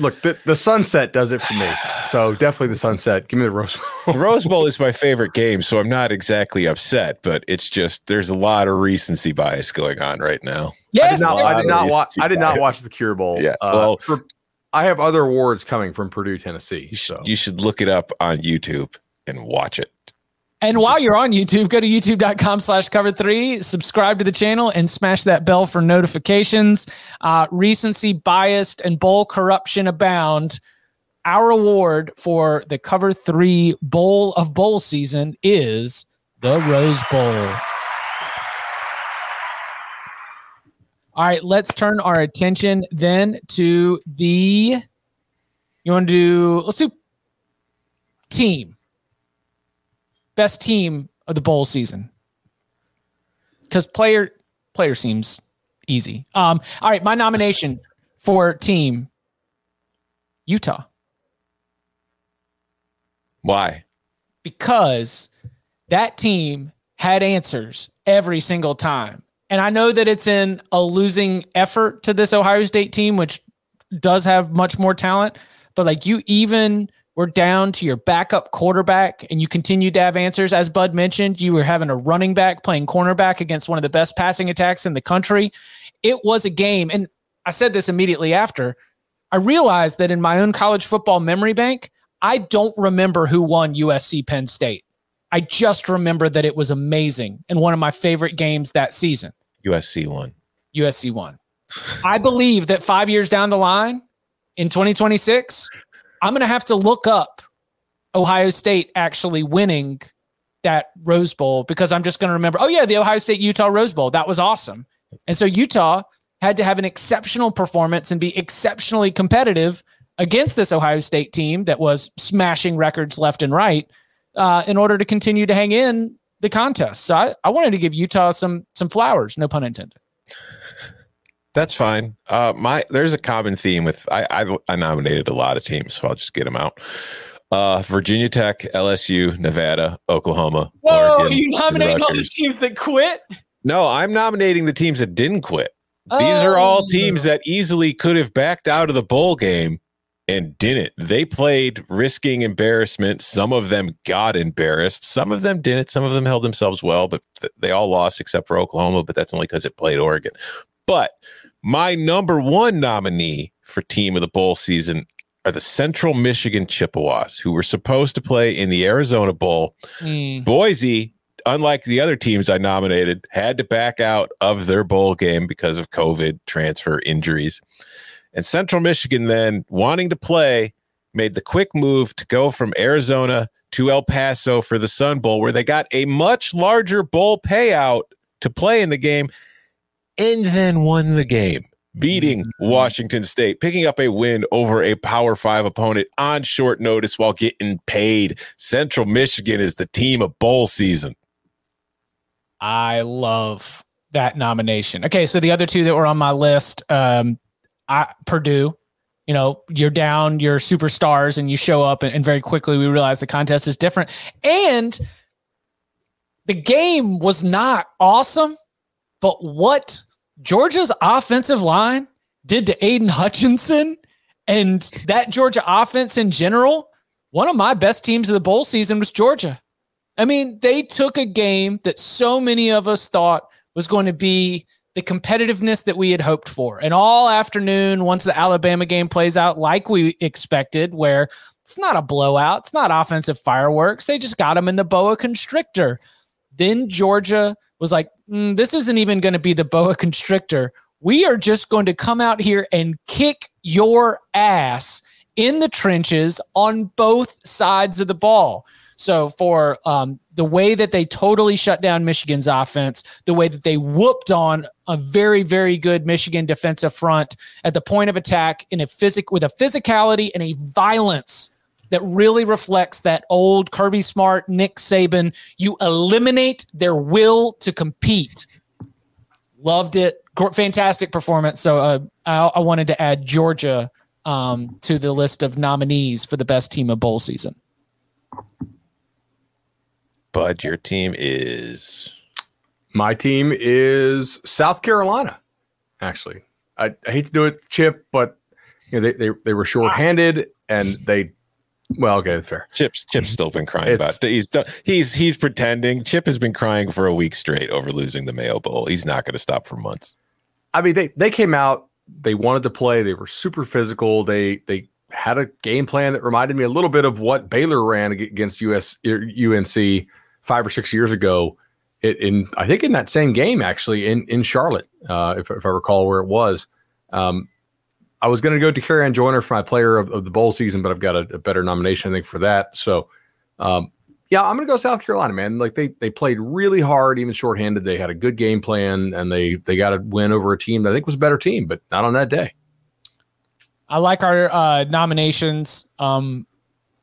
look, the, the sunset does it for me. So definitely the sunset. Give me the Rose Bowl. the Rose Bowl is my favorite game, so I'm not exactly upset, but it's just there's a lot of recency bias going on right now. Yes, I did not, I did not watch. I did not watch the Cure Bowl. Yeah, uh, well, for, I have other awards coming from Purdue, Tennessee. You should, so. you should look it up on YouTube and watch it. And while you're on YouTube, go to youtube.com slash cover three, subscribe to the channel, and smash that bell for notifications. Uh, recency biased and bowl corruption abound. Our award for the cover three bowl of bowl season is the Rose Bowl. All right, let's turn our attention then to the. You want to do, let's do team best team of the bowl season? Because player player seems easy. Um, all right, my nomination for team Utah. Why? Because that team had answers every single time. And I know that it's in a losing effort to this Ohio State team, which does have much more talent. But like you even we're down to your backup quarterback and you continue to have answers. As Bud mentioned, you were having a running back playing cornerback against one of the best passing attacks in the country. It was a game. And I said this immediately after. I realized that in my own college football memory bank, I don't remember who won USC Penn State. I just remember that it was amazing and one of my favorite games that season. USC won. USC won. I believe that five years down the line in 2026, I'm going to have to look up Ohio State actually winning that Rose Bowl because I'm just going to remember, oh, yeah, the Ohio State Utah Rose Bowl. That was awesome. And so Utah had to have an exceptional performance and be exceptionally competitive against this Ohio State team that was smashing records left and right uh, in order to continue to hang in the contest. So I, I wanted to give Utah some some flowers, no pun intended. That's fine. Uh, my there's a common theme with I, I, I nominated a lot of teams, so I'll just get them out. Uh, Virginia Tech, LSU, Nevada, Oklahoma. Whoa, Oregon, you nominating all the teams that quit? No, I'm nominating the teams that didn't quit. These oh. are all oh. teams that easily could have backed out of the bowl game and didn't. They played risking embarrassment. Some of them got embarrassed. Some of them didn't. Some of them held themselves well, but th- they all lost except for Oklahoma. But that's only because it played Oregon. But my number one nominee for team of the bowl season are the Central Michigan Chippewas, who were supposed to play in the Arizona Bowl. Mm. Boise, unlike the other teams I nominated, had to back out of their bowl game because of COVID transfer injuries. And Central Michigan, then wanting to play, made the quick move to go from Arizona to El Paso for the Sun Bowl, where they got a much larger bowl payout to play in the game and then won the game, beating mm-hmm. Washington State, picking up a win over a Power Five opponent on short notice while getting paid. Central Michigan is the team of bowl season. I love that nomination. Okay, so the other two that were on my list, um, I, Purdue. You know, you're down your superstars, and you show up, and, and very quickly we realize the contest is different. And the game was not awesome, but what Georgia's offensive line did to Aidan Hutchinson and that Georgia offense in general one of my best teams of the bowl season was Georgia. I mean, they took a game that so many of us thought was going to be the competitiveness that we had hoped for. And all afternoon, once the Alabama game plays out like we expected, where it's not a blowout, it's not offensive fireworks, they just got them in the boa constrictor. Then Georgia was like, mm, this isn't even going to be the boa constrictor. We are just going to come out here and kick your ass in the trenches on both sides of the ball. So for um, the way that they totally shut down Michigan's offense, the way that they whooped on a very very good Michigan defensive front at the point of attack in a physic with a physicality and a violence that really reflects that old Kirby Smart, Nick Saban. You eliminate their will to compete. Loved it. Fantastic performance. So uh, I, I, wanted to add Georgia um, to the list of nominees for the best team of bowl season. Bud, your team is. My team is South Carolina. Actually, I, I hate to do it, Chip, but you know they they, they were shorthanded and they. Well, okay, fair. Chip's Chip's still been crying it's, about. It. He's done, he's he's pretending. Chip has been crying for a week straight over losing the Mayo Bowl. He's not going to stop for months. I mean, they they came out. They wanted to play. They were super physical. They they had a game plan that reminded me a little bit of what Baylor ran against US UNC five or six years ago. It, in I think in that same game actually in in Charlotte, uh, if, if I recall where it was. Um, I was going to go to Dakereon Joyner for my player of, of, the bowl season, but I've got a, a better nomination I think for that. So, um, yeah, I'm going to go South Carolina, man. Like they they played really hard, even shorthanded. They had a good game plan, and they they got a win over a team that I think was a better team, but not on that day. I like our uh, nominations. Um,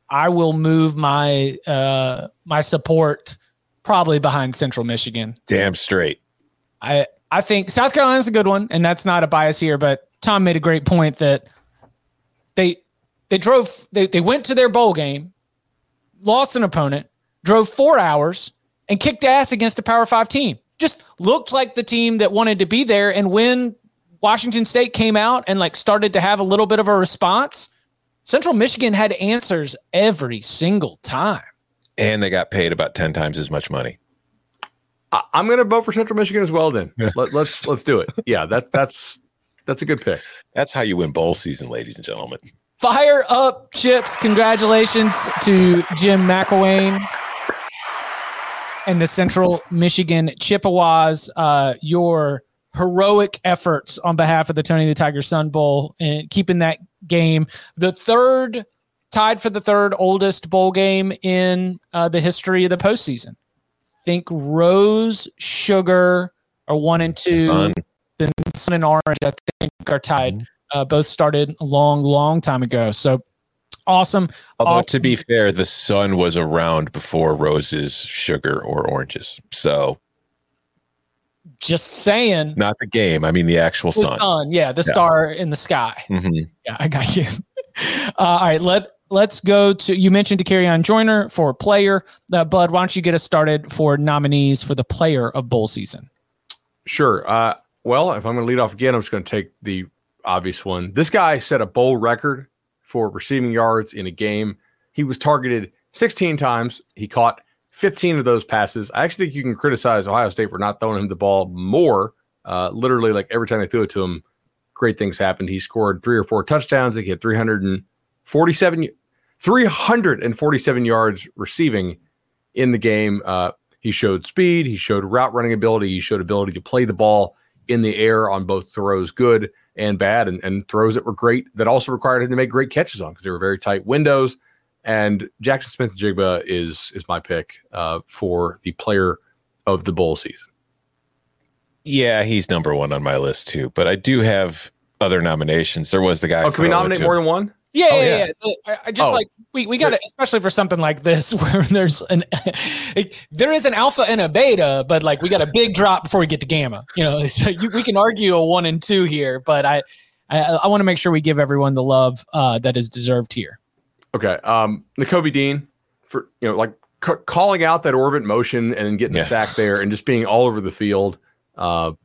I will move my uh, my support probably behind Central Michigan. Damn straight. I I think South Carolina's a good one, and that's not a bias here. But Tom made a great point that they they drove they they went to their bowl game, lost an opponent, drove four hours, and kicked ass against a Power Five team. Just looked like the team that wanted to be there. And when Washington State came out and like started to have a little bit of a response, Central Michigan had answers every single time. And they got paid about 10 times as much money. I, am going to vote for Central Michigan as well then. Let, us let's, let's do it. Yeah, that that's that's a good pick. That's how you win bowl season, ladies and gentlemen. Fire up chips. Congratulations to Jim McElwain and the Central Michigan Chippewas. Uh, your heroic efforts on behalf of the Tony the Tiger Sun Bowl and keeping that game. The third, tied for the third oldest bowl game in uh, the history of the postseason. Think Rose, Sugar are one and two. Sun. Then Sun and Orange, I think, are tied. Mm-hmm. Uh, both started a long, long time ago. So awesome. Although awesome. to be fair, the sun was around before roses, sugar, or oranges. So just saying. Not the game. I mean the actual the sun. sun. Yeah, the yeah. star in the sky. Mm-hmm. Yeah, I got you. Uh, all right, let let's go to. You mentioned Dakereon Joyner for player. Uh, Bud, why don't you get us started for nominees for the player of bowl season? Sure. Uh, well, if I'm going to lead off again, I'm just going to take the obvious one. This guy set a bowl record for receiving yards in a game. He was targeted 16 times. He caught 15 of those passes. I actually think you can criticize Ohio State for not throwing him the ball more. Uh, literally, like every time they threw it to him, great things happened. He scored three or four touchdowns. He had 347, 347 yards receiving in the game. Uh, he showed speed. He showed route running ability. He showed ability to play the ball in the air on both throws, good and bad, and, and throws that were great that also required him to make great catches on because they were very tight windows. And Jackson Smith-Njigba is is my pick uh, for the player of the bowl season. Yeah, he's number one on my list too. But I do have other nominations. There was the guy. Oh, can we nominate more than one? Yeah, oh, yeah, yeah. yeah. I just oh. like we, we got to, especially for something like this where there's an there is an alpha and a beta, but like we got a big drop before we get to gamma. You know, so you, we can argue a one and two here, but I I, I want to make sure we give everyone the love uh, that is deserved here. Okay. Um, Nakobe Dean for you know like c- calling out that orbit motion and getting yeah. the sack there and just being all over the field. Uh, and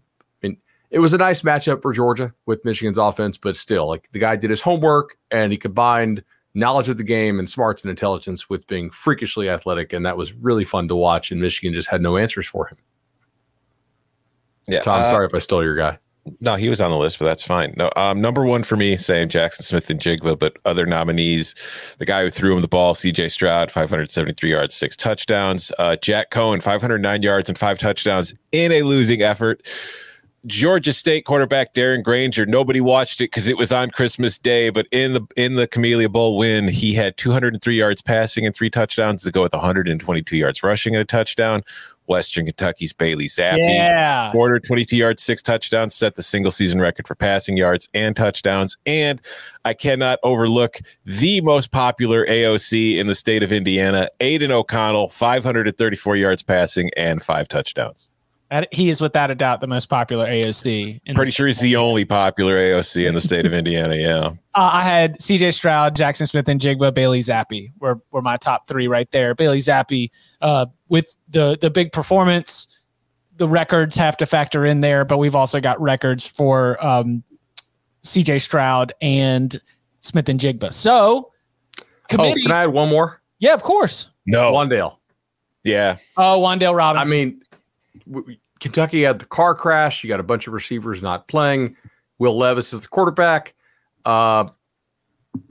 it was a nice matchup for Georgia with Michigan's offense, but still, like the guy did his homework and he combined knowledge of the game and smarts and intelligence with being freakishly athletic. And that was really fun to watch. And Michigan just had no answers for him. Yeah, Tom, uh, sorry if I stole your guy. No, he was on the list, but that's fine. No, um, number one for me, same Jackson Smith-Njigba, but other nominees, the guy who threw him the ball, C.J. Stroud, 573 yards, six touchdowns. Uh, Jack Coan, 509 yards and five touchdowns in a losing effort. Georgia State quarterback Darren Grainger. Nobody watched it because it was on Christmas Day, but in the in the Camellia Bowl win, he had 203 yards passing and three touchdowns to go with 122 yards rushing and a touchdown. Western Kentucky's Bailey Zappi. Yeah. 422 yards, six touchdowns, set the single season record for passing yards and touchdowns. And I cannot overlook the most popular AOC in the state of Indiana, Aidan O'Connell, 534 yards passing and five touchdowns. That- He is without a doubt the most popular AOC. in Pretty sure he's the only popular AOC in the state of Indiana. Yeah. Uh, I had CJ Stroud, Jackson Smith-Njigba. Bailey Zappi were, were my top three right there. Bailey Zappi, uh, with the the big performance, the records have to factor in there, but we've also got records for um, CJ Stroud and Smith-Njigba. So, Oh, can I add one more? yeah, of course. No. Wandale. Yeah. Oh, Wandale Robinson. I mean, w- Kentucky had the car crash. You got a bunch of receivers not playing. Will Levis is the quarterback. Uh,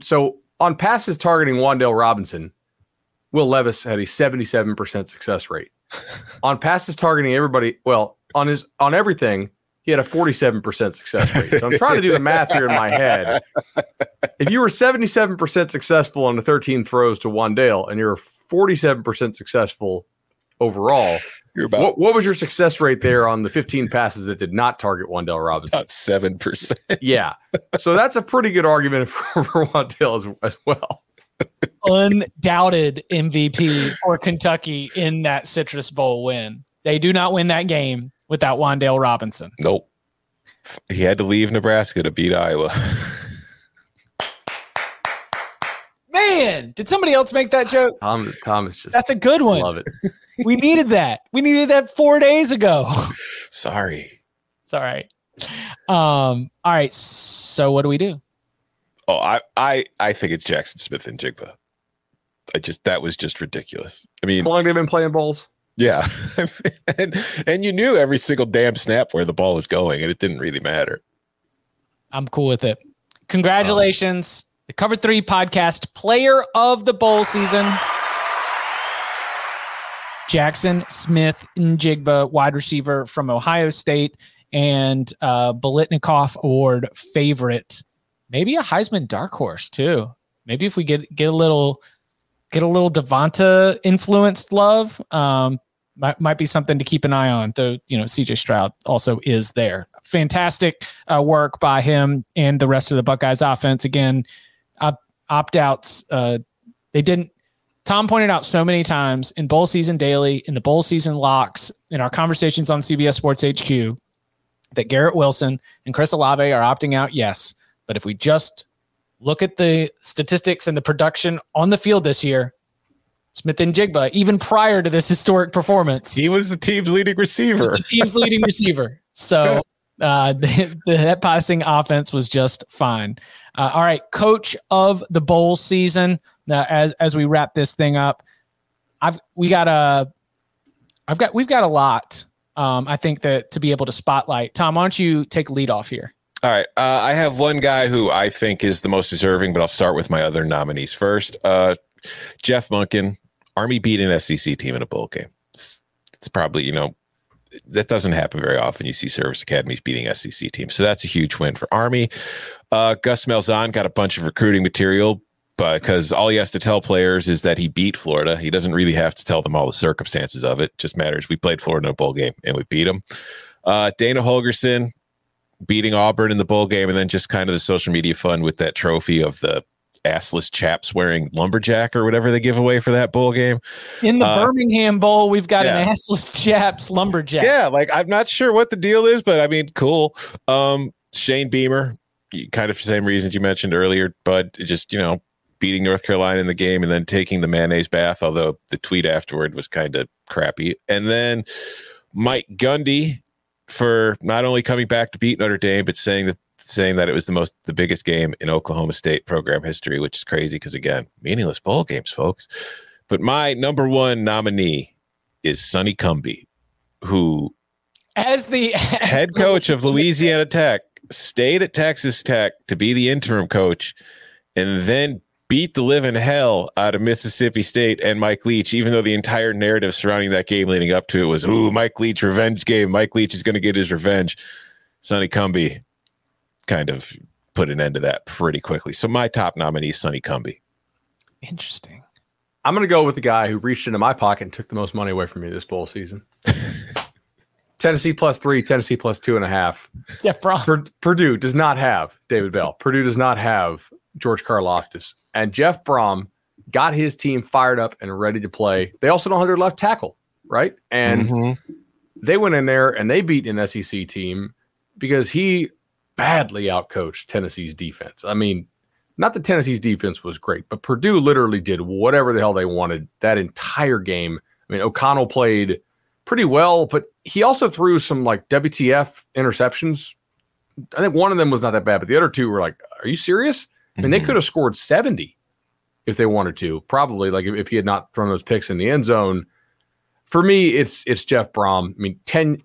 so on passes targeting Wandale Robinson, Will Levis had a 77% success rate. on passes targeting everybody, well, on his on everything, he had a 47% success rate. So I'm trying to do the math here in my head. If you were 77% successful on the 13 throws to Wandale and you're 47% successful overall, You're about, what, what was your success rate there on the 15 passes that did not target Wandale Robinson? about 7%. Yeah. So that's a pretty good argument for, for Wandale as, as well. undoubted MVP for Kentucky in that Citrus Bowl win. They do not win that game without Wandale Robinson. Nope. He had to leave Nebraska to beat Iowa. Man, did somebody else make that joke? Thomas, Tom is just That's a good one. love it. We needed that. We needed that four days ago. Sorry. it's all right. Um, all right. So what do we do? Oh, I, I, I think it's Jackson Smith-Njigba. I just that was just ridiculous. I mean, How long have they been playing bowls? yeah, and and you knew every single damn snap where the ball was going, and it didn't really matter. I'm cool with it. Congratulations. The Cover Three podcast player of the bowl season. Jackson Smith Njigba, wide receiver from Ohio State, and uh, Biletnikoff Award favorite. Maybe a Heisman dark horse too. Maybe if we get get a little get a little Devonta influenced love, um, might might be something to keep an eye on. Though you know CJ Stroud also is there. Fantastic uh, work by him and the rest of the Buckeyes offense. Again, opt outs. Uh, they didn't. Tom pointed out so many times in bowl season daily, in the bowl season locks, in our conversations on CBS Sports HQ, that Garrett Wilson and Chris Olave are opting out. Yes, but if we just look at the statistics and the production on the field this year, Smith-Njigba, even prior to this historic performance, He was the team's leading receiver. the team's leading receiver. So uh, the, the that passing offense was just fine. Uh, all right, coach of the bowl season. Now, as as we wrap this thing up, I've we got a, I've got we've got a lot. Um, I think that to be able to spotlight. Tom, why don't you take lead off here? All right. Uh, I have one guy who I think is the most deserving, but I'll start with my other nominees first. Uh, Jeff Monken, Army beat an SEC team in a bowl game. It's, it's probably, you know, that doesn't happen very often. You see service academies beating SEC teams. So that's a huge win for Army. Uh, Gus Malzahn got a bunch of recruiting material because all he has to tell players is that he beat Florida. He doesn't really have to tell them all the circumstances of it. it just matters. We played Florida in a bowl game and we beat them. Uh, Dana Holgorsen, beating Auburn in the bowl game, and then just kind of the social media fun with that trophy of the assless chaps wearing lumberjack or whatever they give away for that bowl game. In the Uh, Birmingham Bowl, we've got an assless chaps lumberjack. Yeah, like I'm not sure what the deal is, but I mean, cool. Um, Shane Beamer, kind of the same reasons you mentioned earlier, but just you know, beating North Carolina in the game and then taking the mayonnaise bath, although the tweet afterward was kind of crappy. And then Mike Gundy for not only coming back to beat Notre Dame, but saying that saying that it was the most the biggest game in Oklahoma State program history, which is crazy because again, meaningless bowl games, folks. But my number one nominee is Sonny Cumbie, who as the as head coach of Louisiana Tech stayed at Texas Tech to be the interim coach and then beat the living hell out of Mississippi State and Mike Leach, even though the entire narrative surrounding that game leading up to it was, ooh, Mike Leach revenge game. Mike Leach is going to get his revenge. Sonny Cumbie kind of put an end to that pretty quickly. So my top nominee is Sonny Cumbie. Interesting. I'm going to go with the guy who reached into my pocket and took the most money away from me this bowl season. Tennessee plus three, Tennessee plus two and a half. Yeah, Pur- Purdue does not have David Bell. Purdue does not have George Karlaftis. And Jeff Brohm got his team fired up and ready to play. They also don't have their left tackle, right? And mm-hmm. they went in there and they beat an SEC team because he badly outcoached Tennessee's defense. I mean, not that Tennessee's defense was great, but Purdue literally did whatever the hell they wanted that entire game. I mean, O'Connell played pretty well, but he also threw some like WTF interceptions. I think one of them was not that bad, but the other two were like, "Are you serious?" I mean, mm-hmm. they could have scored seventy if they wanted to. Probably like if, if, he had not thrown those picks in the end zone. For me, it's it's Jeff Brohm. I mean, 10,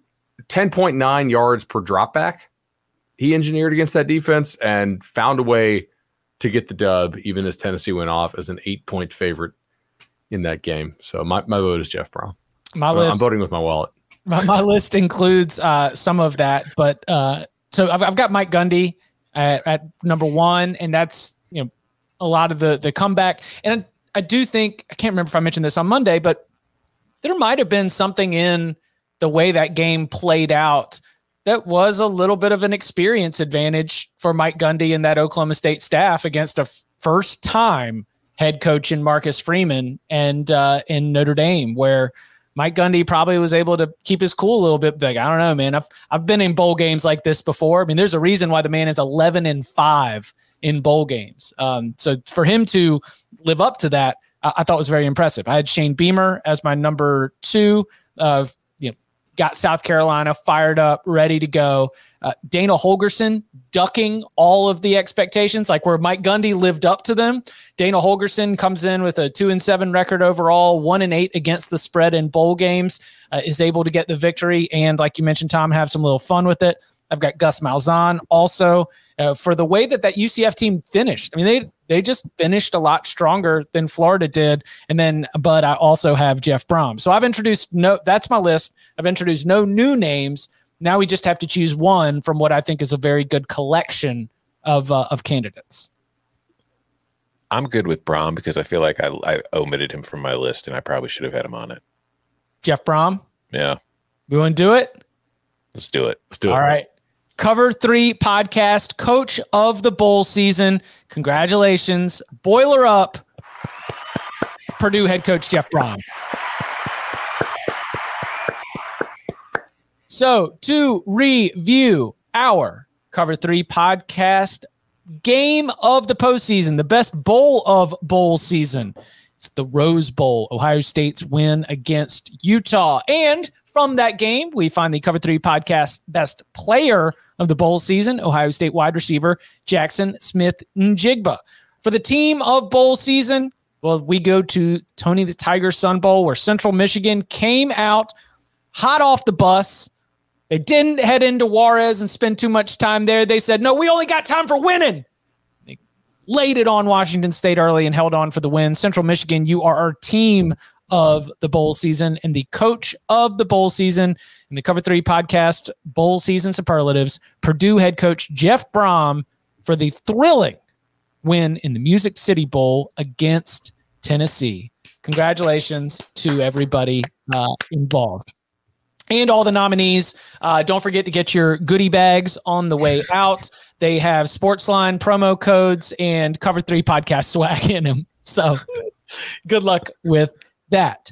10.9 yards per dropback. He engineered against that defense and found a way to get the dub, even as Tennessee went off as an eight point favorite in that game. So my, my vote is Jeff Brohm. My list. I'm voting with my wallet. My, my list includes uh, some of that, but uh, so I've, I've got Mike Gundy at, at, number one, and that's you know a lot of the the comeback. And I, I do think I can't remember if I mentioned this on Monday, but there might have been something in the way that game played out that was a little bit of an experience advantage for Mike Gundy and that Oklahoma State staff against a first time head coach in Marcus Freeman and uh, in Notre Dame, where Mike Gundy probably was able to keep his cool a little bit. Like, I don't know, man. I've I've been in bowl games like this before. I mean, there's a reason why the man is 11 and five in bowl games. Um, so for him to live up to that, I, I, thought was very impressive. I had Shane Beamer as my number two. Uh, you know, got South Carolina fired up, ready to go. Uh, Dana Holgorsen ducking all of the expectations, like where Mike Gundy lived up to them. Dana Holgorsen comes in with a two and seven record overall, one and eight against the spread in bowl games, uh, is able to get the victory. And like you mentioned, Tom, have some little fun with it. I've got Gus Malzahn also uh, for the way that that UCF team finished. I mean, they they just finished a lot stronger than Florida did. And then, but I also have Jeff Brohm. So I've introduced no. That's my list. I've introduced no new names. Now we just have to choose one from what I think is a very good collection of uh, of candidates. I'm good with Brohm because I feel like I, I omitted him from my list and I probably should have had him on it. Jeff Brohm. Yeah. We want to do it. Let's do it. Let's do it. All right. Cover three podcast, coach of the bowl season. Congratulations. Boiler up. Purdue head coach Jeff Brohm. So, to review our Cover Three podcast game of the postseason, the best bowl of bowl season. It's the Rose Bowl, Ohio State's win against Utah. And from that game, we find the Cover Three podcast best player of the bowl season, Ohio State wide receiver Jackson Smith-Njigba. For the team of bowl season, well, we go to Tony the Tiger Sun Bowl, where Central Michigan came out hot off the bus they didn't head into Juarez and spend too much time there. They said, no, we only got time for winning. They laid it on Washington State early and held on for the win. Central Michigan, you are our team of the bowl season and the coach of the bowl season in the Cover Three podcast, bowl season superlatives, Purdue head coach Jeff Brohm for the thrilling win in the Music City Bowl against Tennessee. Congratulations to everybody uh, involved and all the nominees. Uh, don't forget to get your goodie bags on the way out. They have Sportsline promo codes and Cover Three podcast swag in them. So good luck with that.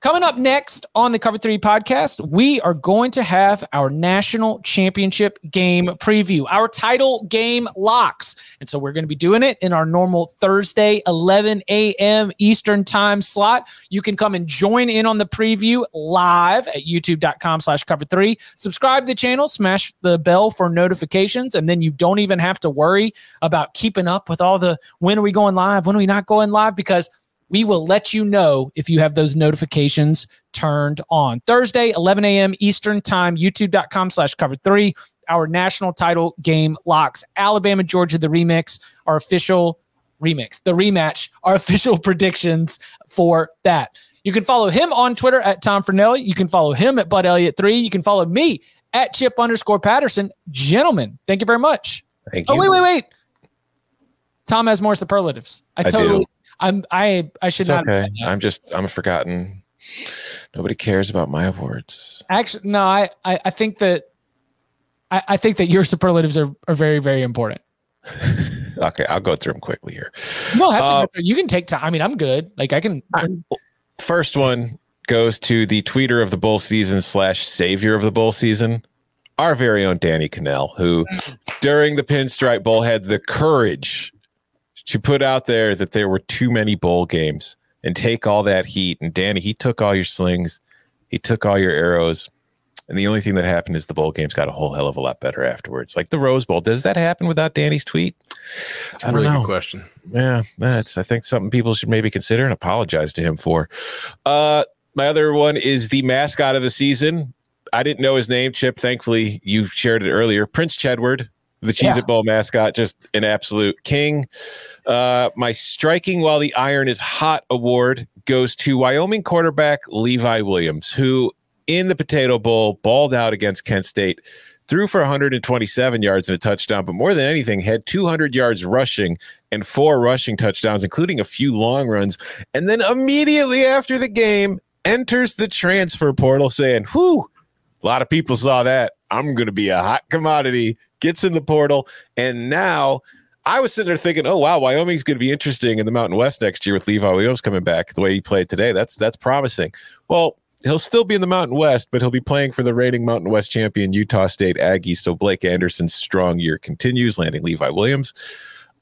Coming up next on the Cover 3 podcast, we are going to have our national championship game preview, our title game locks. And so we're going to be doing it in our normal Thursday, 11 a.m. Eastern time slot. You can come and join in on the preview live at youtube.com slash cover three. Subscribe to the channel, smash the bell for notifications, and then you don't even have to worry about keeping up with all the when are we going live, when are we not going live, because we will let you know if you have those notifications turned on. Thursday, 11 a.m. Eastern Time, youtube.com slash cover three. Our national title game locks. Alabama, Georgia, the remix, our official remix, the rematch, our official predictions for that. You can follow him on Twitter at Tom Fornelli. You can follow him at Bud Elliott3. You can follow me at Chip underscore Patterson. Gentlemen, thank you very much. Thank oh, you. Oh, wait, wait, wait. Tom has more superlatives. I, I totally do. I'm I I should It's not okay. I'm just I'm forgotten. Nobody cares about my awards. actually no, I, I, I think that I, I think that your superlatives are, are very, very important. Okay, I'll go through them quickly here. You don't have to Uh, you can take time. I mean, I'm good. Like I can First one goes to the tweeter of the bull season slash savior of the bull season, our very own Danny Kanell, who during the Pinstripe Bowl had the courage to put out there that there were too many bowl games and take all that heat. And Danny, he took all your slings, he took all your arrows. And the only thing that happened is the bowl games got a whole hell of a lot better afterwards. Like the Rose Bowl. Does that happen without Danny's tweet? It's a really good question. Yeah, that's I think something people should maybe consider and apologize to him for. Uh my other one is the mascot of the season. I didn't know his name, Chip. Thankfully, you shared it earlier. Prince Chedward, the Cheez It Yeah. Bowl mascot, just an absolute king. Uh, my striking while the iron is hot award goes to Wyoming quarterback Levi Williams, who in the Potato Bowl balled out against Kent State, threw for 127 yards and a touchdown, but more than anything, had 200 yards rushing and four rushing touchdowns, including a few long runs. And then immediately after the game, enters the transfer portal saying, Whew, a lot of people saw that. I'm going to be a hot commodity. Gets in the portal. And now I was sitting there thinking, oh, wow, Wyoming's going to be interesting in the Mountain West next year with Levi Williams coming back the way he played today. That's that's promising. Well, he'll still be in the Mountain West, but he'll be playing for the reigning Mountain West champion Utah State Aggies. So Blake Anderson's strong year continues, landing Levi Williams.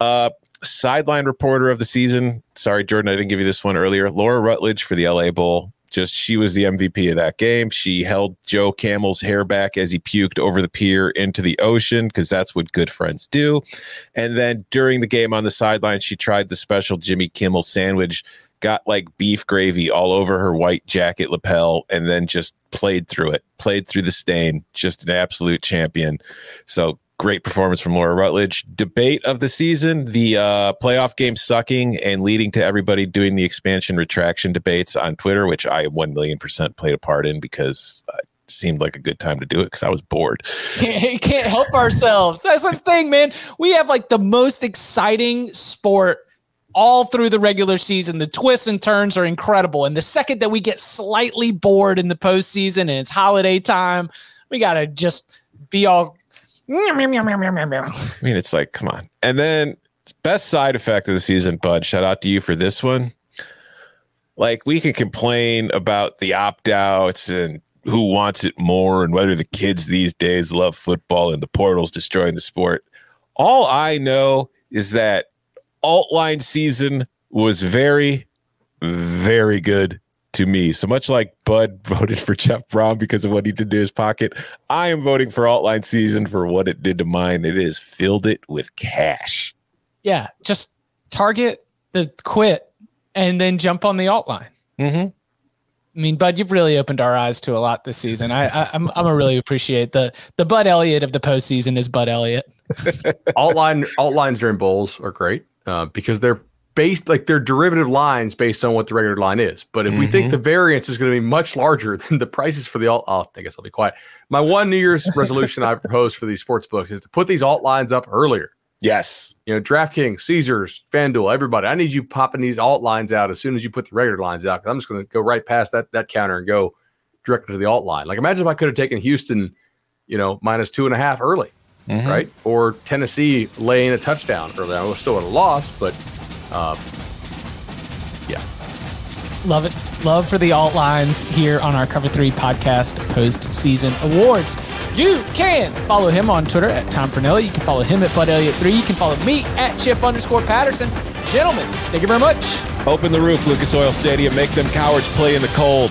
Uh, sideline reporter of the season. Sorry, Jordan, I didn't give you this one earlier. Laura Rutledge for the LA Bowl. Just she was the MVP of that game. She held Joe Camel's hair back as he puked over the pier into the ocean because that's what good friends do. And then during the game on the sideline, she tried the special Jimmy Kimmel sandwich, got like beef gravy all over her white jacket lapel, and then just played through it, played through the stain. Just an absolute champion. So great performance from Laura Rutledge. Debate of the season: the uh, playoff game sucking and leading to everybody doing the expansion retraction debates on Twitter, which I one million percent played a part in because it seemed like a good time to do it because I was bored. can't, can't help ourselves. That's the thing, man. We have like the most exciting sport all through the regular season. The twists and turns are incredible. And the second that we get slightly bored in the postseason and it's holiday time, we gotta just be all. I mean, it's like, come on. And then best side effect of the season, Bud. Shout out to you for this one. Like we can complain about the opt outs and who wants it more and whether the kids these days love football and the portals destroying the sport. All I know is that alt line season was very, very good to me. So much like Bud voted for Jeff Brown because of what he did to his pocket, I am voting for alt line season for what it did to mine. It has filled it with cash. Yeah, just target the quit and then jump on the alt line. Mm-hmm. I mean, Bud, you've really opened our eyes to a lot this season. I, I I'm I'm a really appreciate the the Bud Elliott of the postseason is Bud Elliott. alt line alt lines during bowls are great uh, because they're based like they're derivative lines based on what the regular line is. But if we think mm-hmm. the variance is going to be much larger than the prices for the alt, oh, I guess I'll be quiet. My one New Year's resolution I proposed for these sports books is to put these alt lines up earlier. Yes. You know, DraftKings, Caesars, FanDuel, everybody. I need you popping these alt lines out as soon as you put the regular lines out. Because I'm just going to go right past that that counter and go directly to the alt line. Like imagine if I could have taken Houston, you know, minus two and a half early mm-hmm. right? Or Tennessee laying a touchdown early. I was still at a loss, but uh, yeah. Love it. Love for the alt lines here on our Cover 3 podcast post-season awards. You can follow him on Twitter at Tom Fornelli. You can follow him at Bud Elliott3. You can follow me at Chip underscore Patterson. Gentlemen, thank you very much. Open the roof, Lucas Oil Stadium. Make them cowards play in the cold.